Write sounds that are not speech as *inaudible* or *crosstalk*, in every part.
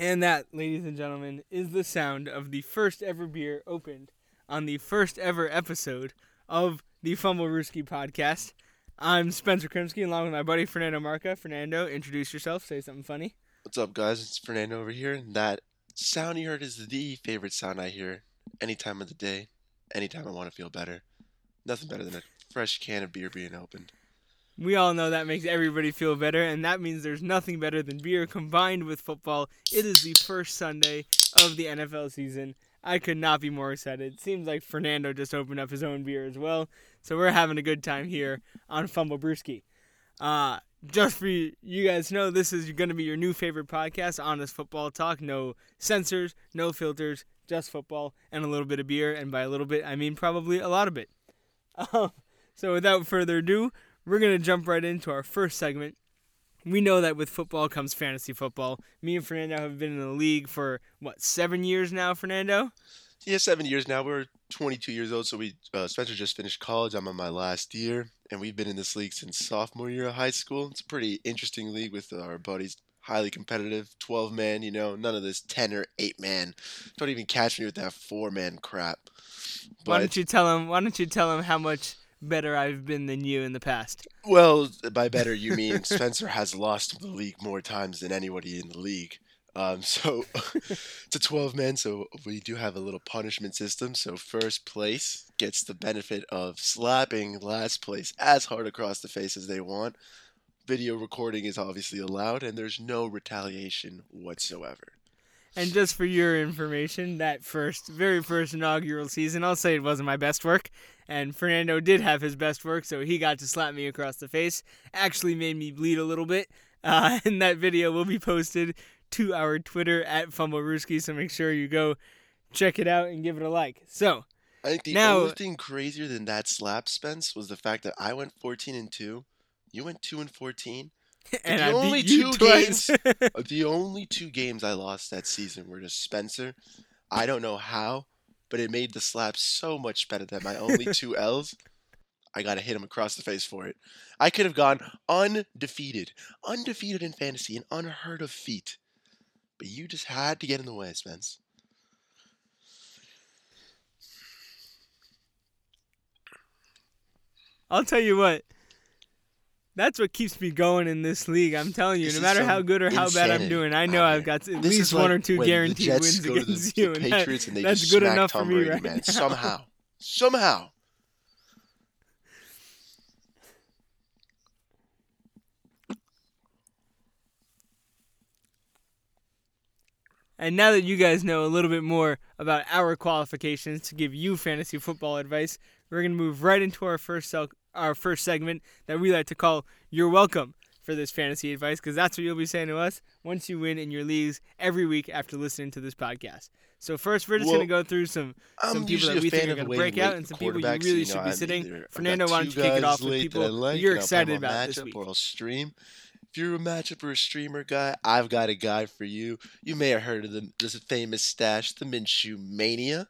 And that, ladies and gentlemen, is the sound of the first ever beer opened on the first ever episode of the Fumble Rooski podcast. I'm Spencer Krimsky along with my buddy Fernando Marca. Fernando, introduce yourself, say something funny. What's up, guys? It's Fernando over here. And that sound you heard is the favorite sound I hear any time of the day, anytime I want to feel better. Nothing better than a fresh can of beer being opened. We all know that makes everybody feel better, and that means there's nothing better than beer combined with football. It is the first Sunday of the NFL season. I could not be more excited. It seems like Fernando just opened up his own beer as well, so we're having a good time here on Fumble Brewski. Uh, just for you, guys know, this is going to be your new favorite podcast, Honest Football Talk. No censors, no filters, just football and a little bit of beer. And by a little bit, I mean probably a lot of it. Um, *laughs* so without further ado, we're going to jump right into our first segment. We know that with football comes fantasy football. Me and Fernando have been in the league for, what, seven years now, Fernando? Yeah, seven years now. We're 22 years old, so we uh, Spencer just finished college. I'm on my last year, and we've been in this league since sophomore year of high school. It's a pretty interesting league with our buddies. Highly competitive, 12 man, you know, none of this 10 or 8 man. Don't even catch me with that 4 man crap. But, why don't you tell him? Why don't you tell him how much better I've been than you in the past? Well, by better you mean *laughs* Spencer has lost the league more times than anybody in the league. Um, *laughs* so it's a 12 man, so we do have a little punishment system. So first place gets the benefit of slapping last place as hard across the face as they want. Video recording is obviously allowed, and there's no retaliation whatsoever. And just for your information, that first, very first inaugural season, I'll say it wasn't my best work. And Fernando did have his best work, so he got to slap me across the face. Actually made me bleed a little bit. *laughs* Uh, and that video will be posted to our Twitter at FumbleRooski, so make sure you go check it out and give it a like. So, I think the now, only thing crazier than that slap, Spence, was the fact that I went 14 and 2, you went 2 and 14. *laughs* and the I only two games, *laughs* the only two games I lost that season were to Spencer. I don't know how, but it made the slap so much better than my only *laughs* two L's. I gotta hit him across the face for it. I could have gone undefeated, undefeated in fantasy, an unheard of feat. But you just had to get in the way, Spence. I'll tell you what. That's what keeps me going in this league. I'm telling you, This no matter how good or how bad I'm doing, I Oh, know I've got at This least one or two the guaranteed wins the- against the you. and that- and that's good enough Tom for me Brady, right man. now. Somehow, somehow. And now that you guys know a little bit more about our qualifications to give you fantasy football advice, we're going to move right into our first our first segment that we like to call "You're Welcome" for this fantasy advice because that's what you'll be saying to us once you win in your leagues every week after listening to this podcast. So first, we're just Well, going to go through some some I'm people that we think are going to break out and some people you really know, should be sitting. either- Fernando, why don't you kick it off with people like, you're excited about this week? Or I'll stream. If you're a matchup or a streamer guy, I've got a guy for you. You may have heard of the this famous stash, the Minshew Mania.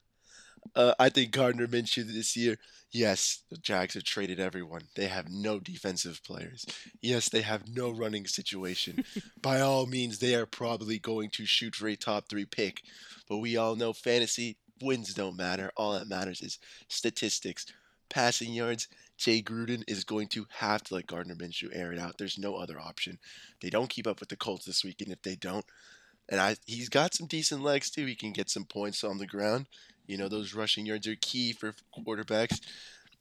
Uh, I think Gardner Minshew this year. Yes, the Jags have traded everyone. They have no defensive players. Yes, they have no running situation. *laughs* By all means, they are probably going to shoot for a top three pick. But we all know fantasy wins don't matter. All that matters is statistics. Passing yards, Jay Gruden is going to have to let Gardner Minshew air it out. There's no other option. They don't keep up with the Colts this week, and if they don't. And I he's got some decent legs too. He can get some points on the ground. You know, those rushing yards are key for quarterbacks.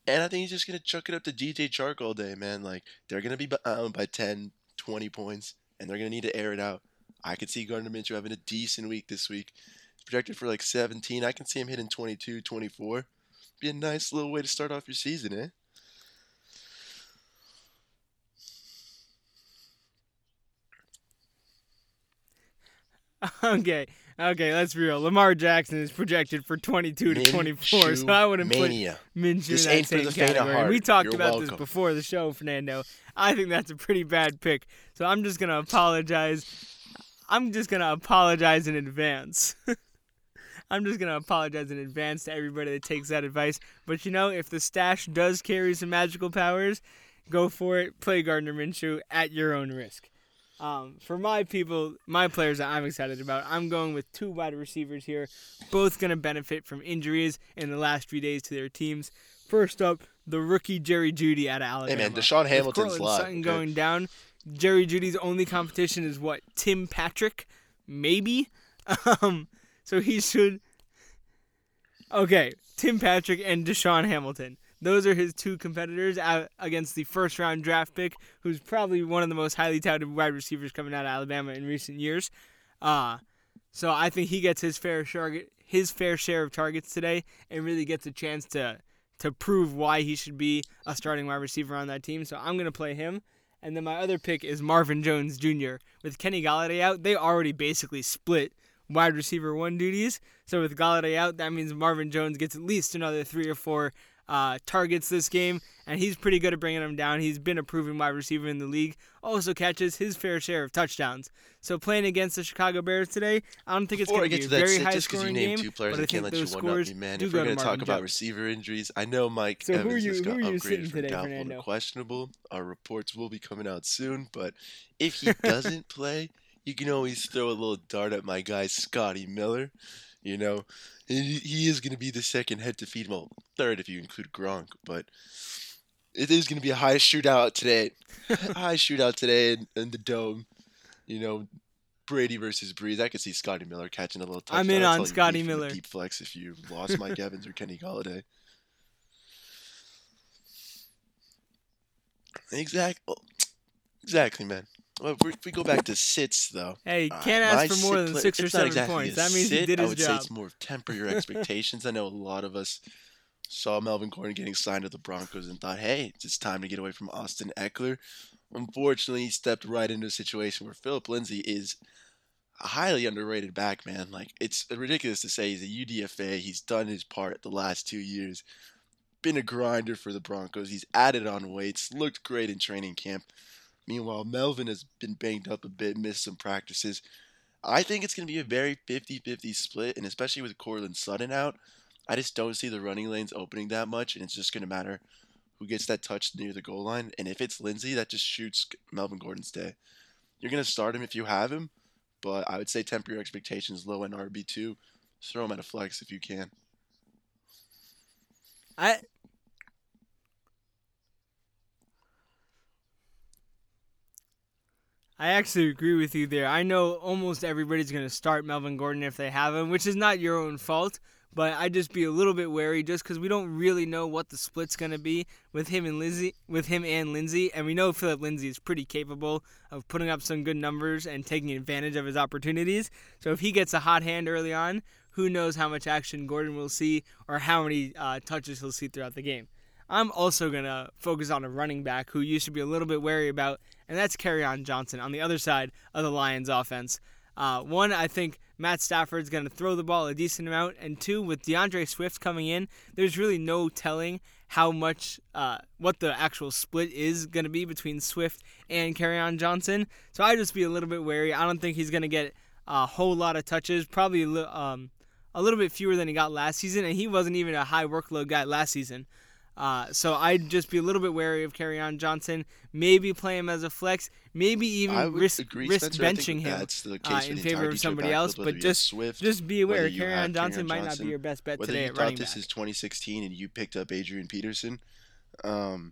And I think he's just going to chuck it up to DJ Chark all day, man. Like, they're going to be down by 10, 20 points, and they're going to need to air it out. I could see Gardner Minshew having a decent week this week. He's projected for like 17. I can see him hitting 22, 24. Be a nice little way to start off your season, eh? *laughs* Okay, okay, let's be real. Lamar Jackson is projected for 22 to 24, so I wouldn't put. Minshew This in that same the category. heart. We talked You're about this before the show, Fernando. I think that's a pretty bad pick, so I'm just gonna apologize. I'm just gonna apologize in advance. *laughs* I'm just gonna apologize in advance to everybody that takes that advice. But you know, if the stash does carry some magical powers, go for it. Play Gardner Minshew at your own risk. Um, for my people, my players that I'm excited about, I'm going with two wide receivers here, both going to benefit from injuries in the last few days to their teams. First up, the rookie Jerry Jeudy out of Alabama. Hey man, DaeSean With Hamilton's Courtland live. Sutton okay? going down. Jerry Jeudy's only competition is what Tim Patrick, maybe. *laughs* Um, so he should. Okay, Tim Patrick and DaeSean Hamilton. Those are his two competitors out against the first round draft pick, who's probably one of the most highly touted wide receivers coming out of Alabama in recent years. Uh, so I think he gets his fair share his fair share of targets today and really gets a chance to to prove why he should be a starting wide receiver on that team. So I'm gonna play him. And then my other pick is Marvin Jones Jr. With Kenny Golladay out, they already basically split wide receiver one duties. So with Golladay out, that means Marvin Jones gets at least another three or four uh, targets this game, and he's pretty good at bringing them down. He's been a proven wide receiver in the league. Also catches his fair share of touchdowns. So playing against the Chicago Bears today, I don't think it's going to be a to very sit, high just because you scoring named game, two players, but I I can't let you one up me, man. If we're gonna talk Marvin about Jones. receiver injuries, I know Mike So Evans you- just got upgraded from today, doubtful Fernando? to questionable. Our reports will be coming out soon, but if he doesn't play, you can always throw a little dart at my guy Scotty Miller. You know, he, he is going to be the second head to feed, well, third if you include Gronk, but it is going to be a high shootout today. *laughs* high shootout today in, in the dome. You know, Brady versus Brees. I could see Scotty Miller catching a little touchdown. I'm in on Scotty beef in the Miller. Deep flex if you lost Mike Evans or Kenny Golladay. *laughs* Exactly. Oh, exactly, man. Well, if we- go back to sits, though. Hey, uh, can't my ask for more than play- six or seven exactly points. That means he sit. did I his would say it's more temper your *laughs* expectations. I know a lot of us saw Melvin Gordon getting signed to the Broncos and thought, hey, it's just time to get away from Austin Ekeler. Unfortunately, he stepped right into a situation where Phillip Lindsay is a highly underrated back, man. Like, it's ridiculous to say he's a UDFA. He's done his part the last two years. Been a grinder for the Broncos. He's added on weights, looked great in training camp. Meanwhile, Melvin has been banged up a bit, missed some practices. I think it's going to be a very 50 50 split, and especially with Courtland Sutton out, I just don't see the running lanes opening that much, and it's just going to matter who gets that touch near the goal line. And if it's Lindsay, that just shoots Melvin Gordon's day. You're going to start him if you have him, but I would say temper your expectations low in RB2. Throw him at a flex if you can. I I actually agree with you there. I know almost everybody's going to start Melvin Gordon if they have him, which is not your own fault. But I'd just be a little bit wary just because we don't really know what the split's going to be with him and Lindsay, with him and Lindsay, and we know Phillip Lindsay is pretty capable of putting up some good numbers and taking advantage of his opportunities. So if he gets a hot hand early on, who knows how much action Gordon will see or how many uh, touches he'll see throughout the game. I'm also going to focus on a running back who you should be a little bit wary about, and that's on Johnson on the other side of the Lions offense. Uh, one, I think Matt Stafford's going to throw the ball a decent amount, and two, with D'Andre Swift coming in, there's really no telling how much, uh, what the actual split is going to be between Swift and on Johnson. So I'd just be a little bit wary. I don't think he's going to get a whole lot of touches, probably um, a little bit fewer than he got last season, and he wasn't even a high workload guy last season. Uh, so I'd just be a little bit wary of Kerryon Johnson. Maybe play him as a flex. Maybe even risk, agree, risk Spencer. Benching him that's the uh, in favor of somebody else. But just Swift, just be aware, you on Johnson might not be your best bet whether today you at thought running this back. is 2016 and you picked up Adrian Peterson, um,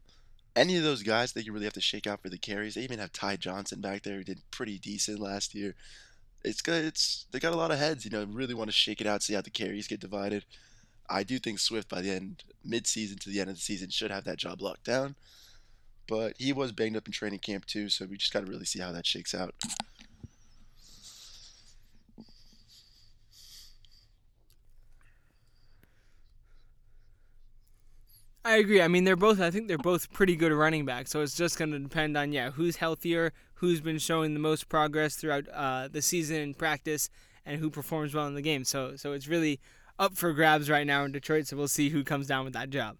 any of those guys that you really have to shake out for the carries. They even have Ty Johnson back there who did pretty decent last year. It's good. It's they got a lot of heads. You know, really want to shake it out, see how the carries get divided. I do think Swift by the end, mid-season to the end of the season, should have that job locked down. But he was banged up in training camp too, so we just got to really see how that shakes out. I agree. I mean, they're both. I think they're both pretty good running backs. So it's just going to depend on yeah, who's healthier, who's been showing the most progress throughout uh, the season in practice, and who performs well in the game. So so it's really up for grabs right now in Detroit. So we'll see who comes down with that job.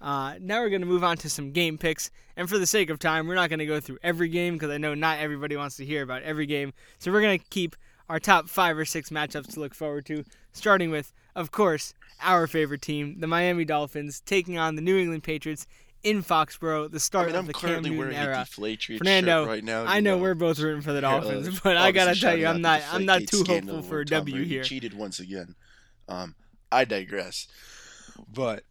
Uh, now we're going to move on to some game picks. And for the sake of time, we're not going to go through every game because I know not everybody wants to hear about every game. So we're going to keep our top five or six matchups to look forward to, starting with, of course, our favorite team, the Miami Dolphins, taking on the New England Patriots in Foxborough, the I start mean, of I'm the Cam Newton era. Fernando, right now. I you know we're both rooting for the Dolphins, but I gotta tell you, I'm not I'm not too hopeful for a W here. Cheated once again. Um, I digress. But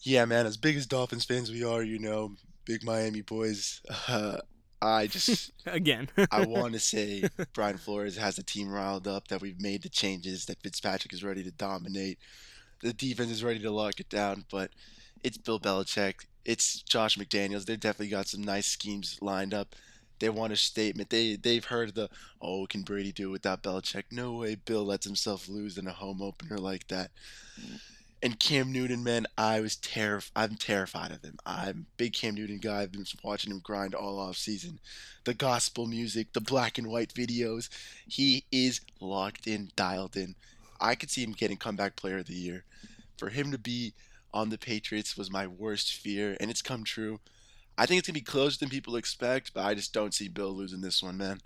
yeah, man, as big as Dolphins fans we are, you know, big Miami boys. Uh, I just *laughs* Again. I want to say Brian Flores has the team riled up, that we've made the changes, that Fitzpatrick is ready to dominate, the defense is ready to lock it down, but it's Bill Belichick, it's Josh McDaniels. They definitely got some nice schemes lined up. They want a statement. They they've heard the oh can Brady do it without Belichick? No way. Bill lets himself lose in a home opener like that. Mm. And Cam Newton, man, I was terrified. I'm terrified of him. I'm a big Cam Newton guy. I've been watching him grind all off season. The gospel music, the black and white videos. He is locked in, dialed in. I could see him getting comeback player of the year. For him to be on the Patriots was my worst fear, and it's come true. I think it's gonna be closer than people expect, but I just don't see Bill losing this one, man.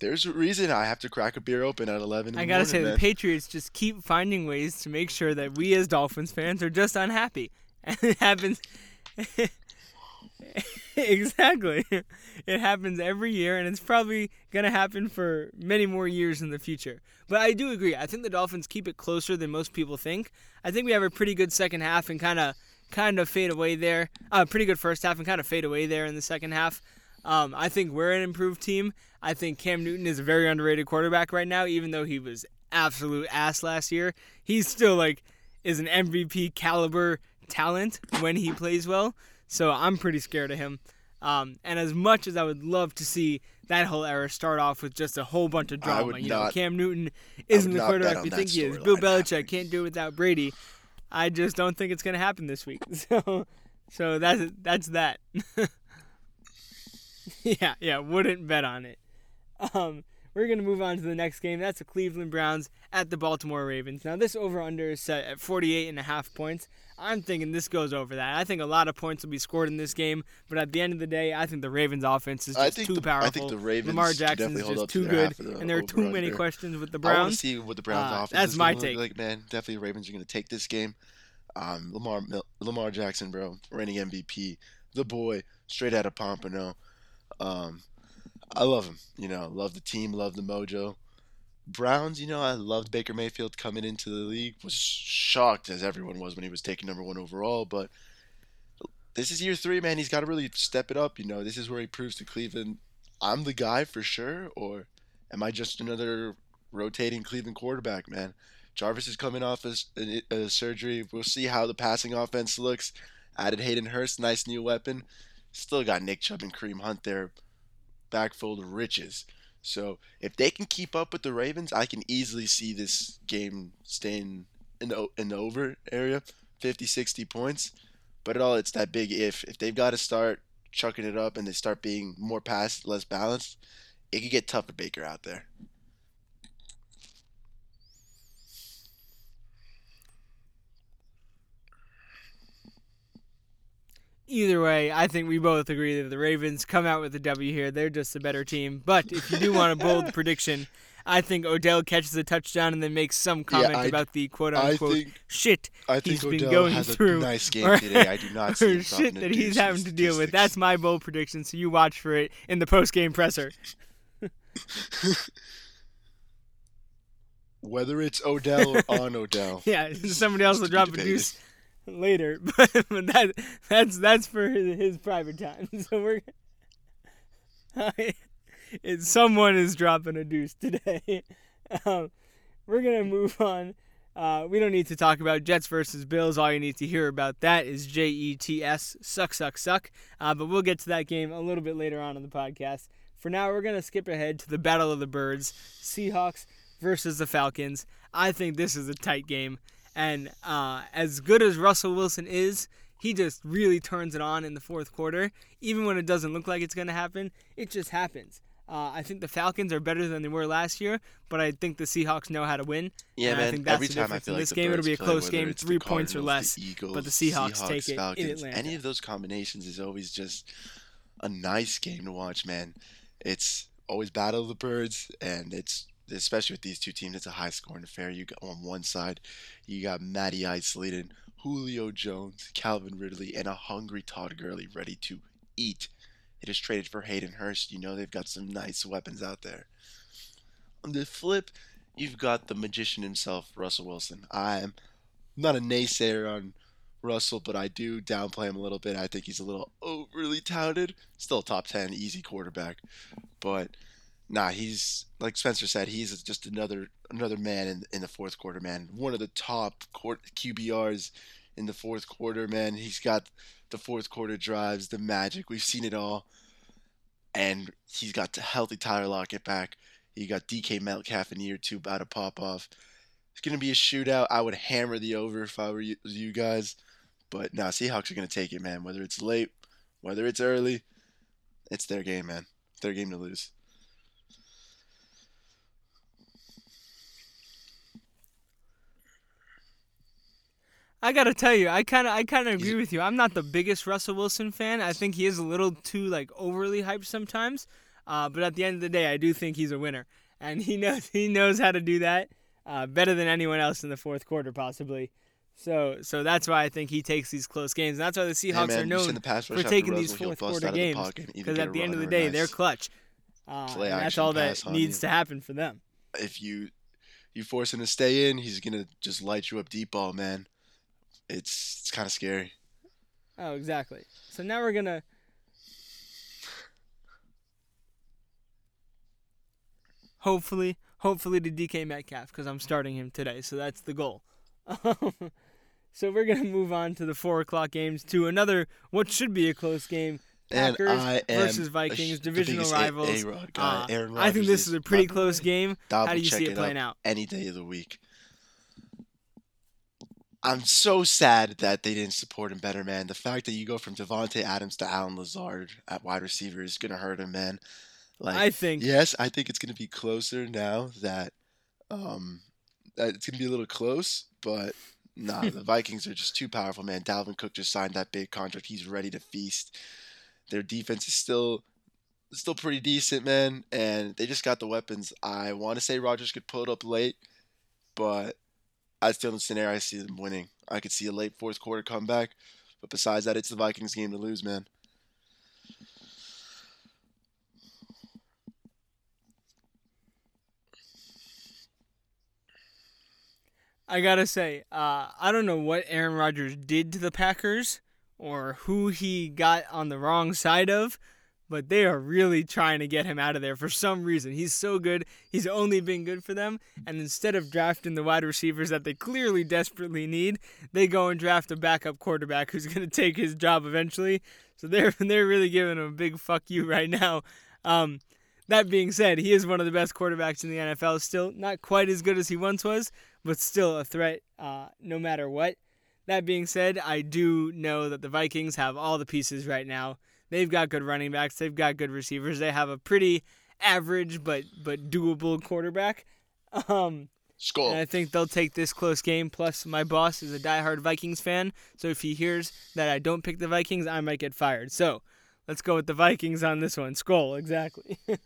There's a reason I have to crack a beer open at 11 in I gotta morning, say, man. the Patriots just keep finding ways to make sure that we as Dolphins fans are just unhappy. And *laughs* it happens. *laughs* *laughs* exactly. It happens every year, and it's probably going to happen for many more years in the future. But I do agree. I think the Dolphins keep it closer than most people think. I think we have a pretty good second half and kind of kind of fade away there. Uh, pretty good first half and kind of fade away there in the second half. Um, I think we're an improved team. I think Cam Newton is a very underrated quarterback right now, even though he was absolute ass last year. He's still like is an MVP caliber talent when he plays well. So I'm pretty scared of him. Um, and as much as I would love to see that whole era start off with just a whole bunch of drama, you know, Cam Newton isn't the not quarterback we think he is. Bill Belichick happening. can't do it without Brady. I just don't think it's gonna happen this week. *laughs* So, so that's that's that. *laughs* yeah, yeah, wouldn't bet on it. Um, we're gonna move on to the next game. That's the Cleveland Browns at the Baltimore Ravens. Now this over under is set at 48 and a half points. I'm thinking this goes over that. I think a lot of points will be scored in this game, but at the end of the day, I think the Ravens offense is just too the- powerful. I think the Ravens Lamar Jackson is just too good, the and there are too many questions with the Browns. I want to see what the Browns Uh, offense that's my take. Like man, definitely the Ravens are going to take this game. Um, Lamar Lamar Jackson, bro, reigning MVP, the boy, straight out of Pompano. Um, I love him. You know, love the team, love the mojo. Browns, you know, I loved Baker Mayfield coming into the league. Was shocked as everyone was when he was taken number one overall, but this is year three, man. He's got to really step it up. You know, this is where he proves to Cleveland, I'm the guy for sure, or am I just another rotating Cleveland quarterback, man? Jarvis is coming off a, a, a surgery. We'll see how the passing offense looks. Added Hayden Hurst, nice new weapon. Still got Nick Chubb and Kareem Hunt there, back full of riches. So if they can keep up with the Ravens, I can easily see this game staying in the in the over area, 50, 60 points. But at all it's that big if. If they've got to start chucking it up and they start being more pass, less balanced, it could get tough for Baker out there. Either way, I think we both agree that the Ravens come out with a W here. They're just a better team. But if you do want a bold *laughs* prediction, I think Odell catches a touchdown and then makes some comment I- about the quote unquote think shit I he's been Odell going has through, a nice game or- today. I do *laughs* not see or shit that he's having to deal with. That's my bold prediction. So you watch for it in the post game presser. *laughs* Whether it's Odell or on Odell. Yeah, somebody else will drop a deuce later, *laughs* but, but that that's that's for his, his private time. *laughs* So we're *laughs* it, someone is dropping a deuce today. Um, we're gonna move on. Uh, we don't need to talk about Jets versus Bills. All you need to hear about that is J E T S suck suck suck. Uh, but we'll get to that game a little bit later on in the podcast. For now, we're gonna skip ahead to the Battle of the Birds: Seahawks versus the Falcons. I think this is a tight game, and uh, as good as Russell Wilson is, he just really turns it on in the fourth quarter. Even when it doesn't look like it's gonna happen, it just happens. Uh, I think the Falcons are better than they were last year, but I think the Seahawks know how to win. Yeah, and I man. think that's every the time I difference. feel In like this game, it'll be a close whether game, three points or less. Eagles, but the Seahawks take it in Atlanta. Any of those combinations is always just a nice game to watch, man. It's always battle of the birds, and it's especially with these two teams, it's a high scoring affair. You got on one side, you got Matty leading, Julio Jones, Calvin Ridley, and a hungry Todd Gurley ready to eat. It is traded for Hayden Hurst. You know they've got some nice weapons out there. On the flip, you've got the magician himself, Russell Wilson. I'm not a naysayer on Russell, but I do downplay him a little bit. I think he's a little overly touted. Still top 10, easy quarterback. But nah, he's like Spencer said, he's just another another man in in the fourth quarter, man. One of the top QBRs in the fourth quarter, man. He's got the fourth quarter drives, the magic. We've seen it all. And he's got the healthy Tyler Lockett back. You got DK Metcalf in year two about to pop off. It's gonna be a shootout. I would hammer the over if I were you, you guys. But nah, Seahawks are gonna take it, man. Whether it's late, whether it's early, it's their game, man. Their game to lose. I gotta tell you, I kind of, I kind of agree with you. I'm not the biggest Russell Wilson fan. I think he is a little too like overly hyped sometimes. Uh, but at the end of the day, I do think he's a winner, and he *laughs* knows he knows how to do that uh, better than anyone else in the fourth quarter, possibly. So, so that's why I think he takes these close games. And that's why the Seahawks man, are known the for taking these fourth quarter games because at the end of the day, nice they're clutch. Uh, and that's all that needs to happen for them. If you you force him to stay in, he's gonna just light you up deep ball, man it's it's kind of scary. Oh, exactly. So now we're gonna. Hopefully, hopefully to DK Metcalf because I'm starting him today, so that's the goal. *laughs* so we're gonna move on to the four o'clock games to another what should be a close game. Packers versus Vikings, divisional rivals. Uh, I think this is a pretty close game. How do you see it playing out? Any day of the week. I'm so sad that they didn't support him better, man. The fact that you go from Davante Adams to Allen Lazard at wide receiver is gonna hurt him, man. Like, I think yes, I think it's gonna be closer now that um that it's gonna be a little close, but nah, the *laughs* Vikings are just too powerful, man. Dalvin Cook just signed that big contract. He's ready to feast. Their defense is still still pretty decent, man, and they just got the weapons. I want to say Rodgers could pull it up late, but I still in the scenario I see them winning. I could see a late fourth quarter comeback, but besides that, it's the Vikings game to lose, man. I gotta say, uh, I don't know what Aaron Rodgers did to the Packers or who he got on the wrong side of, but they are really trying to get him out of there for some reason. He's so good. He's only been good for them. And instead of drafting the wide receivers that they clearly desperately need, they go and draft a backup quarterback who's going *laughs* to take his job eventually. So they're *laughs* they're really giving him a big fuck you right now. Um, that being said, he is one of the best quarterbacks in the NFL. Still not quite as good as he once was, but still a threat uh, no matter what. That being said, I do know that the Vikings have all the pieces right now. They've got good running backs. They've got good receivers. They have a pretty average but but doable quarterback. Um, Skull. And I think they'll take this close game. Plus, my boss is a diehard Vikings fan, so if he hears that I don't pick the Vikings, I might get fired. So let's go with the Vikings on this one. Skull, exactly. *laughs*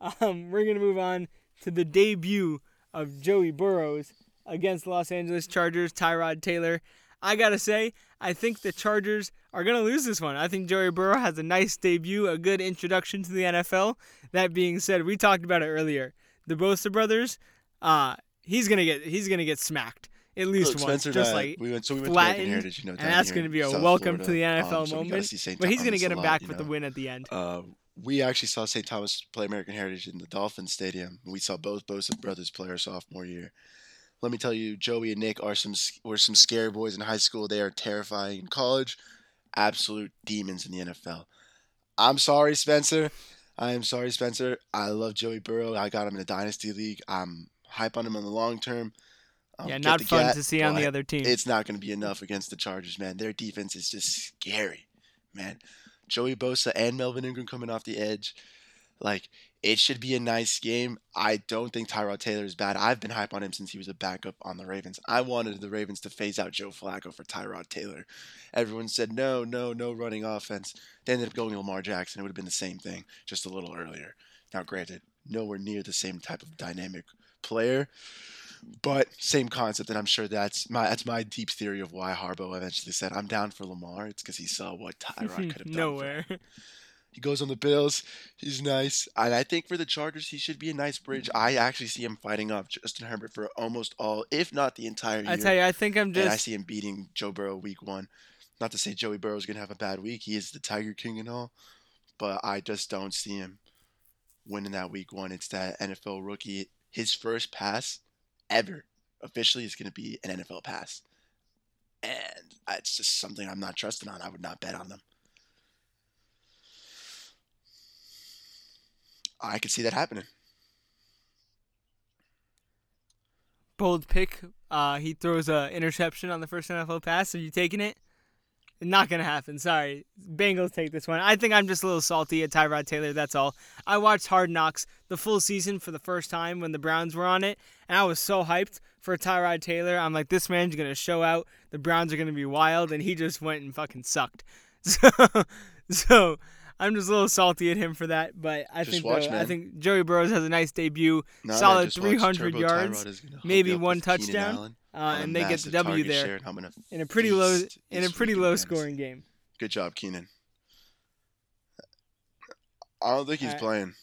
um, we're gonna move on to the debut of Joey Burrows against Los Angeles Chargers. Tyrod Taylor. I gotta say, I think the Chargers are going to lose this one. I think Joey Burrow has a nice debut, a good introduction to the NFL. That being said, we talked about it earlier. The Bosa brothers, uh, he's gonna get he's gonna get smacked at least Look, once, just like we went, so we went flattened, Heritage, you know, and that's going to be a South welcome Florida. to the NFL um, so moment. But he's going to get him lot, back with know. the win at the end. Uh, we actually saw St. Thomas play American Heritage in the Dolphin Stadium. We saw both Bosa brothers play our sophomore year. Let me tell you, Joey and Nick are some were some scary boys in high school. They are terrifying in college absolute demons in the NFL. I'm sorry, Spencer. I am sorry, Spencer. I love Joey Burrow. I got him in a dynasty league. I'm hype on him in the long term. Um, yeah, not fun get, to see on the other team. It's not going to be enough against the Chargers, man. Their defense is just scary, man. Joey Bosa and Melvin Ingram coming off the edge. Like, it should be a nice game. I don't think Tyrod Taylor is bad. I've been hype on him since he was a backup on the Ravens. I wanted the Ravens to phase out Joe Flacco for Tyrod Taylor. Everyone said no, no, no running offense. They ended up going to Lamar Jackson. It would have been the same thing, just a little earlier. Now, granted, nowhere near the same type of dynamic player. But same concept, and I'm sure that's my that's my deep theory of why Harbaugh eventually said, "I'm down for Lamar." It's because he saw what Tyrod *laughs* could have done. Nowhere. He goes on the Bills. He's nice, and I think for the Chargers, he should be a nice bridge. I actually see him fighting off Justin Herbert for almost all, if not the entire year. I tell you, I think I'm and I see him beating Joe Burrow week one. Not to say Joey Burrow is gonna have a bad week. He is the Tiger King and all, but I just don't see him winning that week one. It's that NFL rookie. His first pass ever officially is gonna be an NFL pass, and it's just something I'm not trusting on. I would not bet on them. I could see that happening. bold pick. Uh, he throws a interception on the first NFL pass. Are you taking it? Not gonna happen. Sorry, Bengals take this one. I think I'm just a little salty at Tyrod Taylor. That's all. I watched Hard Knocks the full season for the first time when the Browns were on it, and I was so hyped for Tyrod Taylor. I'm like, this man's gonna show out. The Browns are gonna be wild, and he just went and fucking sucked. *laughs* So, so I'm just a little salty at him for that. But I Just think watch, though, I think Joey Burrows has a nice debut, Solid 300 yards, Tyrod is gonna hook maybe one touchdown, uh, and they get the W there share, and I'm gonna in a pretty low in a pretty low scoring game. Good job, Keenan. I don't think he's Alright. playing.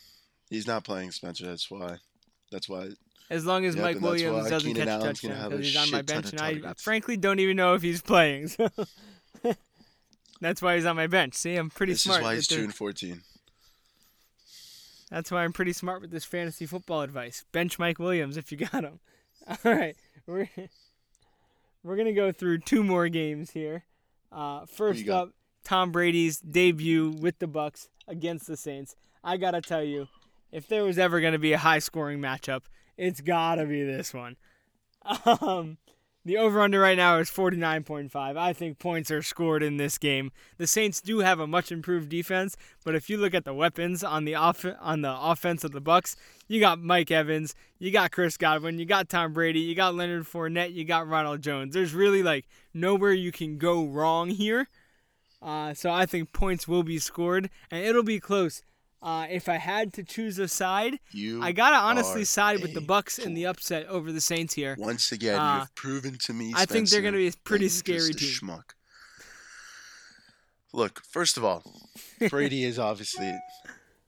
He's not playing, Spencer. That's why. That's why. As long as Yep, Mike Williams doesn't Keenan catch a Allen's gonna touchdown because he's on my bench, and I frankly don't even know if he's playing. So that's why he's on my bench. See, I'm pretty this smart. This is why he's two and fourteen. That's why I'm pretty smart with this fantasy football advice. Bench Mike Williams if you got him. *laughs* All right, we're we're gonna go through two more games here. Uh, first up, Tom Brady's debut with the Bucs against the Saints. I gotta tell you, if there was ever gonna be a high-scoring matchup, it's gotta be this one. *laughs* Um, the over/under right now is 49.5. I think points are scored in this game. The Saints do have a much improved defense, but if you look at the weapons on the off on the offense of the Bucs, you got Mike Evans, you got Chris Godwin, you got Tom Brady, you got Leonard Fournette, you got Ronald Jones. There's really like nowhere you can go wrong here. Uh, so I think points will be scored, and it'll be close. Uh, if I had to choose a side, You. I gotta honestly side with the Bucs in the upset over the Saints here. Once again, Uh, you've proven to me. I think they're gonna be a pretty scary just a team. Schmuck. Look, first of all, Brady is obviously.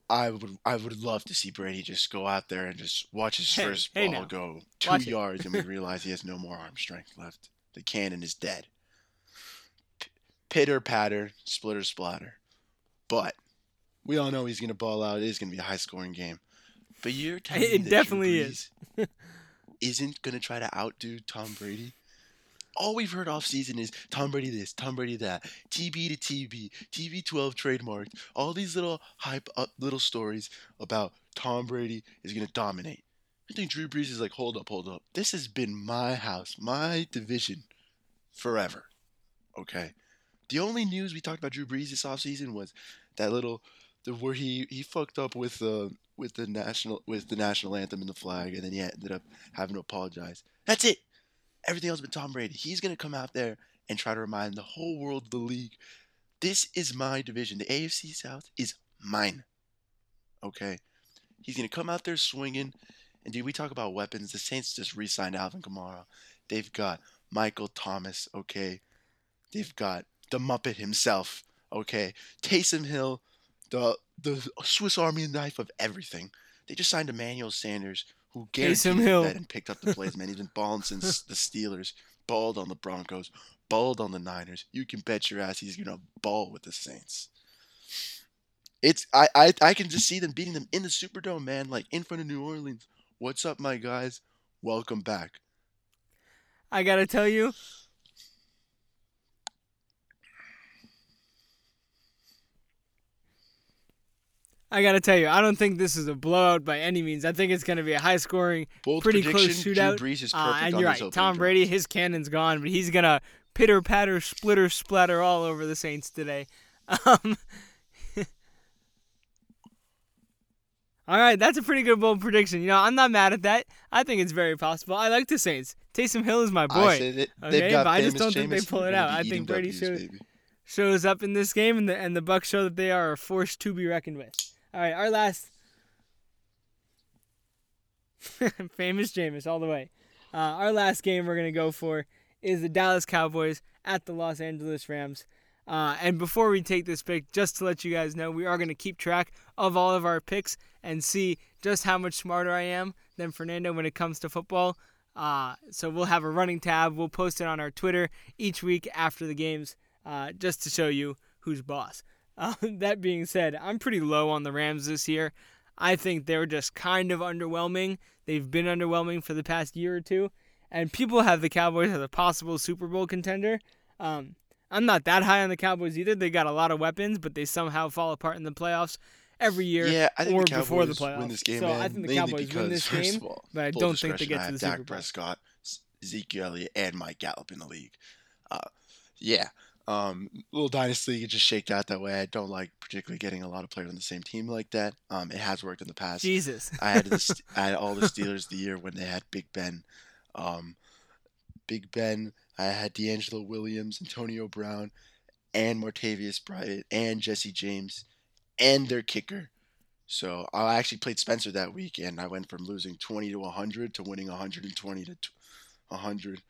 I would I would love to see Brady just go out there and just watch his Hey, first hey ball now. go two Watch yards and we *laughs* realize he has no more arm strength left. The cannon is dead. P- Pitter patter, splitter splatter. But we all know he's gonna ball out. It is gonna be a high scoring game. But you're telling It me definitely is. Isn't gonna try to outdo Tom Brady. All we've heard off season is Tom Brady this, Tom Brady that, TB to TB, TB12 trademarked, all these little hype up little stories about Tom Brady is gonna dominate. I think Drew Brees is like, hold up, hold up. This has been my house, my division, forever. Okay. The only news we talked about Drew Brees this offseason was that little where he he fucked up with the with the national with the national anthem and the flag, and then he ended up having to apologize. That's it. Everything else but Tom Brady. He's gonna come out there and try to remind the whole world the league, this is my division. The AFC South is mine. Okay. He's gonna come out there swinging, and dude, we talk about weapons. The Saints just re-signed Alvin Kamara. They've got Michael Thomas. Okay. They've got the Muppet himself. Okay. Taysom Hill the the Swiss Army knife of everything. They just signed Emmanuel Sanders, who guaranteed the Hill. bet and picked up the plays. Man, he's been balling since *laughs* the Steelers, balled on the Broncos, balled on the Niners. You can bet your ass he's gonna ball with the Saints. It's I I, I can just see them beating them in the Superdome, man, like in front of New Orleans. What's up, my guys? Welcome back. I gotta tell you, I gotta tell you, I don't think this is a blowout by any means. I think it's gonna be a high scoring, Bold pretty close shootout. Drew Brees is Uh, and on you're his right, Tom. Brady, his cannon's gone, but he's gonna pitter patter, splitter splatter all over the Saints today. *laughs* Um, *laughs* all right, that's a pretty good bold prediction. You know, I'm not mad at that. I think it's very possible. I like the Saints. Taysom Hill is my I boy. said it. They've got but I just don't think they pull it out. I think Brady W's, should baby. shows up in this game, and the and the Bucs show that they are a force to be reckoned with. All right, our last *laughs* Famous Jameis all the way. Uh, our last game we're gonna go for is the Dallas Cowboys at the Los Angeles Rams. Uh, and before we take this pick, just to let you guys know, we are going to keep track of all of our picks and see just how much smarter I am than Fernando when it comes to football. Uh, so we'll have a running tab. We'll post it on our Twitter each week after the games, uh, just to show you who's boss. Uh, *laughs* that being said, I'm pretty low on the Rams this year. I think they're just kind of underwhelming. They've been underwhelming for the past year or two, and people have the Cowboys as a possible Super Bowl contender. Um, I'm not that high on the Cowboys either. They got a lot of weapons, but they somehow fall apart in the playoffs every year Yeah, I think or the Cowboys before the playoffs. win this game, so man. I think the Cowboys win this game, *laughs* all, but I don't think they get to the Dak Super Bowl. Prescott, Ezekiel Elliott, and Mike Gallup in the league. Uh, yeah, um, little dynasty it just shaked out that way. I don't like particularly getting a lot of players on the same team like that. Um, it has worked in the past. Jesus. I had the, *laughs* I had all the Steelers the year when they had Big Ben, um, Big Ben. I had DeAngelo Williams, Antonio Brown, and Martavis Bryant, and Jesse James, and their kicker. So I actually played Spencer that week, and I went from losing 20 to 100 to winning 120 to 100.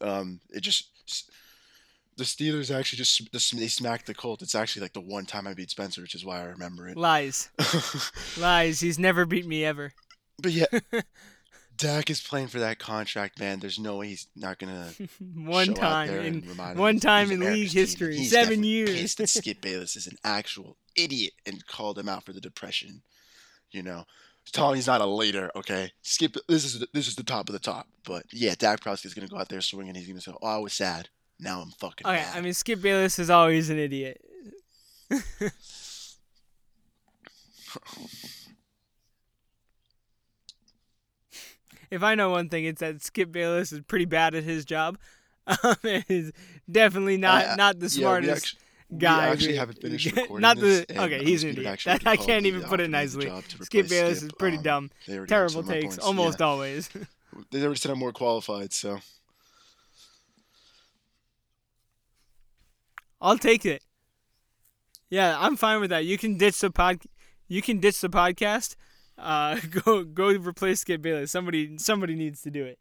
Um, it just the Steelers actually just they smacked the Colts. It's actually like the one time I beat Spencer, which is why I remember it. Lies. *laughs* Lies. He's never beat me ever. But yeah, *laughs* Dak is playing for that contract, man. There's no way he's not gonna *laughs* one show out time there in one time in league team. history, He's seven years. Pissed that Skip Bayless is an actual idiot and called him out for the depression. You know, he's not a leader. Okay, Skip. This is this is the top of the top. But yeah, Dak Prescott's gonna go out there swinging. He's gonna say, "Oh, I was sad. Now I'm fucking Okay, mad." I mean Skip Bayless is always an idiot. *laughs* if I know one thing, it's that Skip Bayless is pretty bad at his job. *laughs* Um, is definitely not I- not the yeah, smartest actu- guy. We actually haven't finished *laughs* recording Not the and okay. He's an idiot. That, I can't even put it nicely. Skip Bayless Skip. is pretty Um, dumb. Terrible takes, points. almost Yeah. always. They already said I'm more qualified, so I'll take it. Yeah, I'm fine with that. You can ditch the pod. You can ditch the podcast. Uh, *laughs* go go replace Skip Bayless. Somebody somebody needs to do it.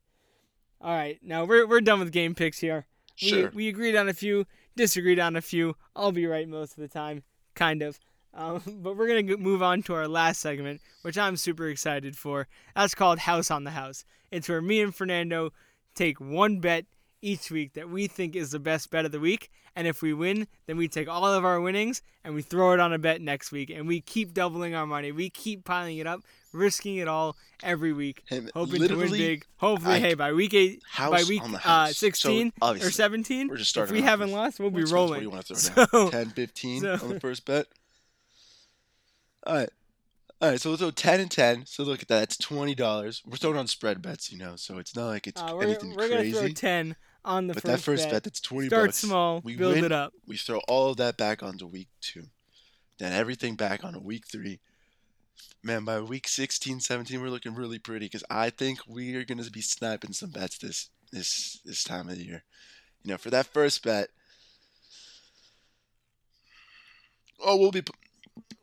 All right, now we're we're done with game picks here. sure. We, we agreed on a few, disagreed on a few. I'll be right most of the time, kind of. Um, *laughs* but we're gonna move on to our last segment, which I'm super excited for. That's called House on the House. It's where me and Fernando take one bet each week that we think is the best bet of the week, and if we win, then we take all of our winnings and we throw it on a bet next week, and we keep doubling our money. We keep piling it up, risking it all every week, Hey, hoping to win big. Hopefully, I- hey, by week eight, by week uh, house. So, 16 or 17, We're just starting if we haven't lost, we'll be What's- What do rolling. you want to throw *laughs* So- down? 10, 15 so- on the first bet? All right. All right, so we'll throw 10 and 10. So look at that. That's $20. We're throwing on spread bets, you know, so it's not like it's Uh, we're anything we're gonna crazy. throw 10 on the but first, that first bet. bet, that's 20 Start bucks. small, We build win. it up. We throw all of that back onto week two. Then everything back onto week three. Man, by week 16, 17, we're looking really pretty because I think we are going to be sniping some bets this this this time of the year. You know, for that first bet, oh, we'll be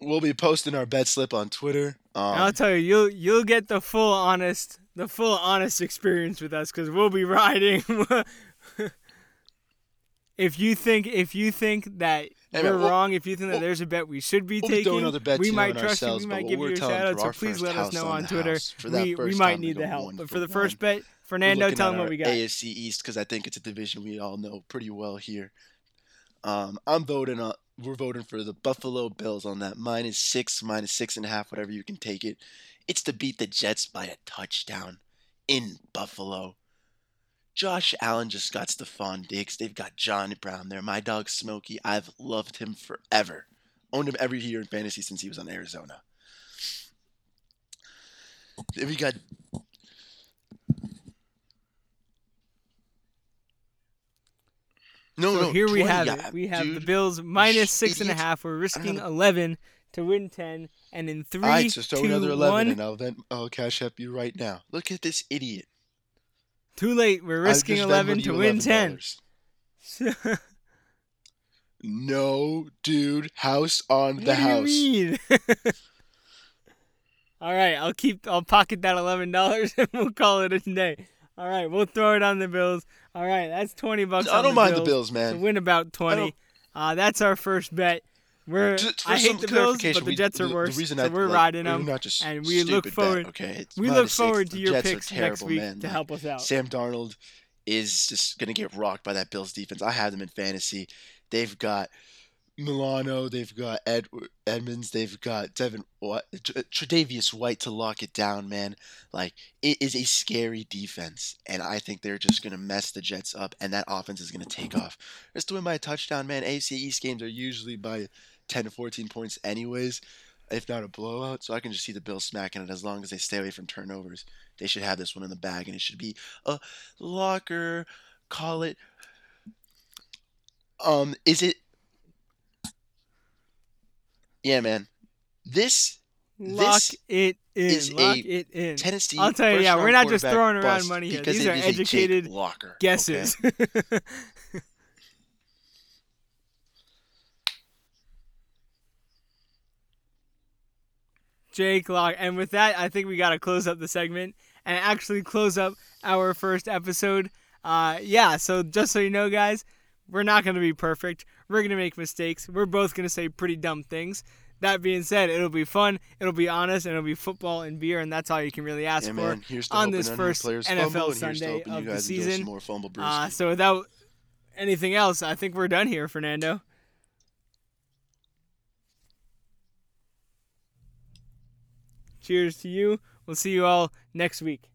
we'll be posting our bet slip on Twitter. And I'll Um, tell you, you'll you'll get the full honest, the full honest experience with us because we'll be *laughs* riding. *laughs* if you think if you think that Hey, we're man, we'll- wrong, if you think that we'll- there's a bet we should be we'll taking, bets we might trust ourselves, you. We might give you a shout out. So please let us know on Twitter. We, we might need the help. one But for the one. first bet, Fernando, tell them what we got. AFC East because I think it's a division we all know pretty well here. Um, I'm voting on. We're voting for the Buffalo Bills on that minus six, minus six and a half, whatever you can take it. It's to beat the Jets by a touchdown in Buffalo. Josh Allen just got Stefon Diggs. They've got John Brown there. My dog Smokey. I've loved him forever. Owned him every year in fantasy since he was on Arizona. Then we got no, so no. here we have it. We have the. Bills minus six and a half. We're risking eleven to win ten, and in three, All right, so throw two, another eleven, one- and I'll then I'll cash up you right now. Look at this idiot. Too late. We're risking eleven to win ten. $11. *laughs* No, dude. House on what the do house. you mean? *laughs* All right, I'll keep. I'll pocket that eleven dollars, *laughs* and we'll call it a day. All right, we'll throw it on the Bills. All right, that's twenty bucks. I don't the mind Bills the Bills, To man. win about twenty. Uh, that's our first bet. We're. T- for I hate the Bills, but the Jets are worse. The reason so I, we're like, riding them. Not just and we look stupid bet, forward- okay, it's We look forward to your Jets picks next week man. to Like, help us out. Sam Darnold is just gonna get rocked by that Bills defense. I have them in fantasy. They've got Milano, they've got Ed Edmunds, they've got Devin White, Tre'Davious White to lock it down, man. Like it is a scary defense, and I think they're just gonna mess the Jets up, and that offense is gonna take off. Just to win by a touchdown, man. AFC East games are usually by ten to fourteen points, anyways, if not a blowout. So I can just see the Bills smacking it as long as they stay away from turnovers. They should have this one in the bag, and it should be a locker. Call it. Um, is it? Yeah, man. This Lock this it is in. Lock a it in. Tennessee. I'll tell you, yeah, we're not just throwing around money here. These are is educated Locker. okay? *laughs* Jake Lock. And with that, I think we got to close up the segment and actually close up our first episode. Uh, yeah, so just so you know, guys, we're not going to be perfect. We're going to make mistakes. We're both going to say pretty dumb things. That being said, it'll be fun, it'll be honest, and it'll be football and beer, and that's all you can really ask Yeah, for. On this none of your first NFL fumble, and here's Sunday of you the season. Some more fumble Uh, so without anything else, I think we're done here, Fernando. Cheers to you. We'll see you all next week.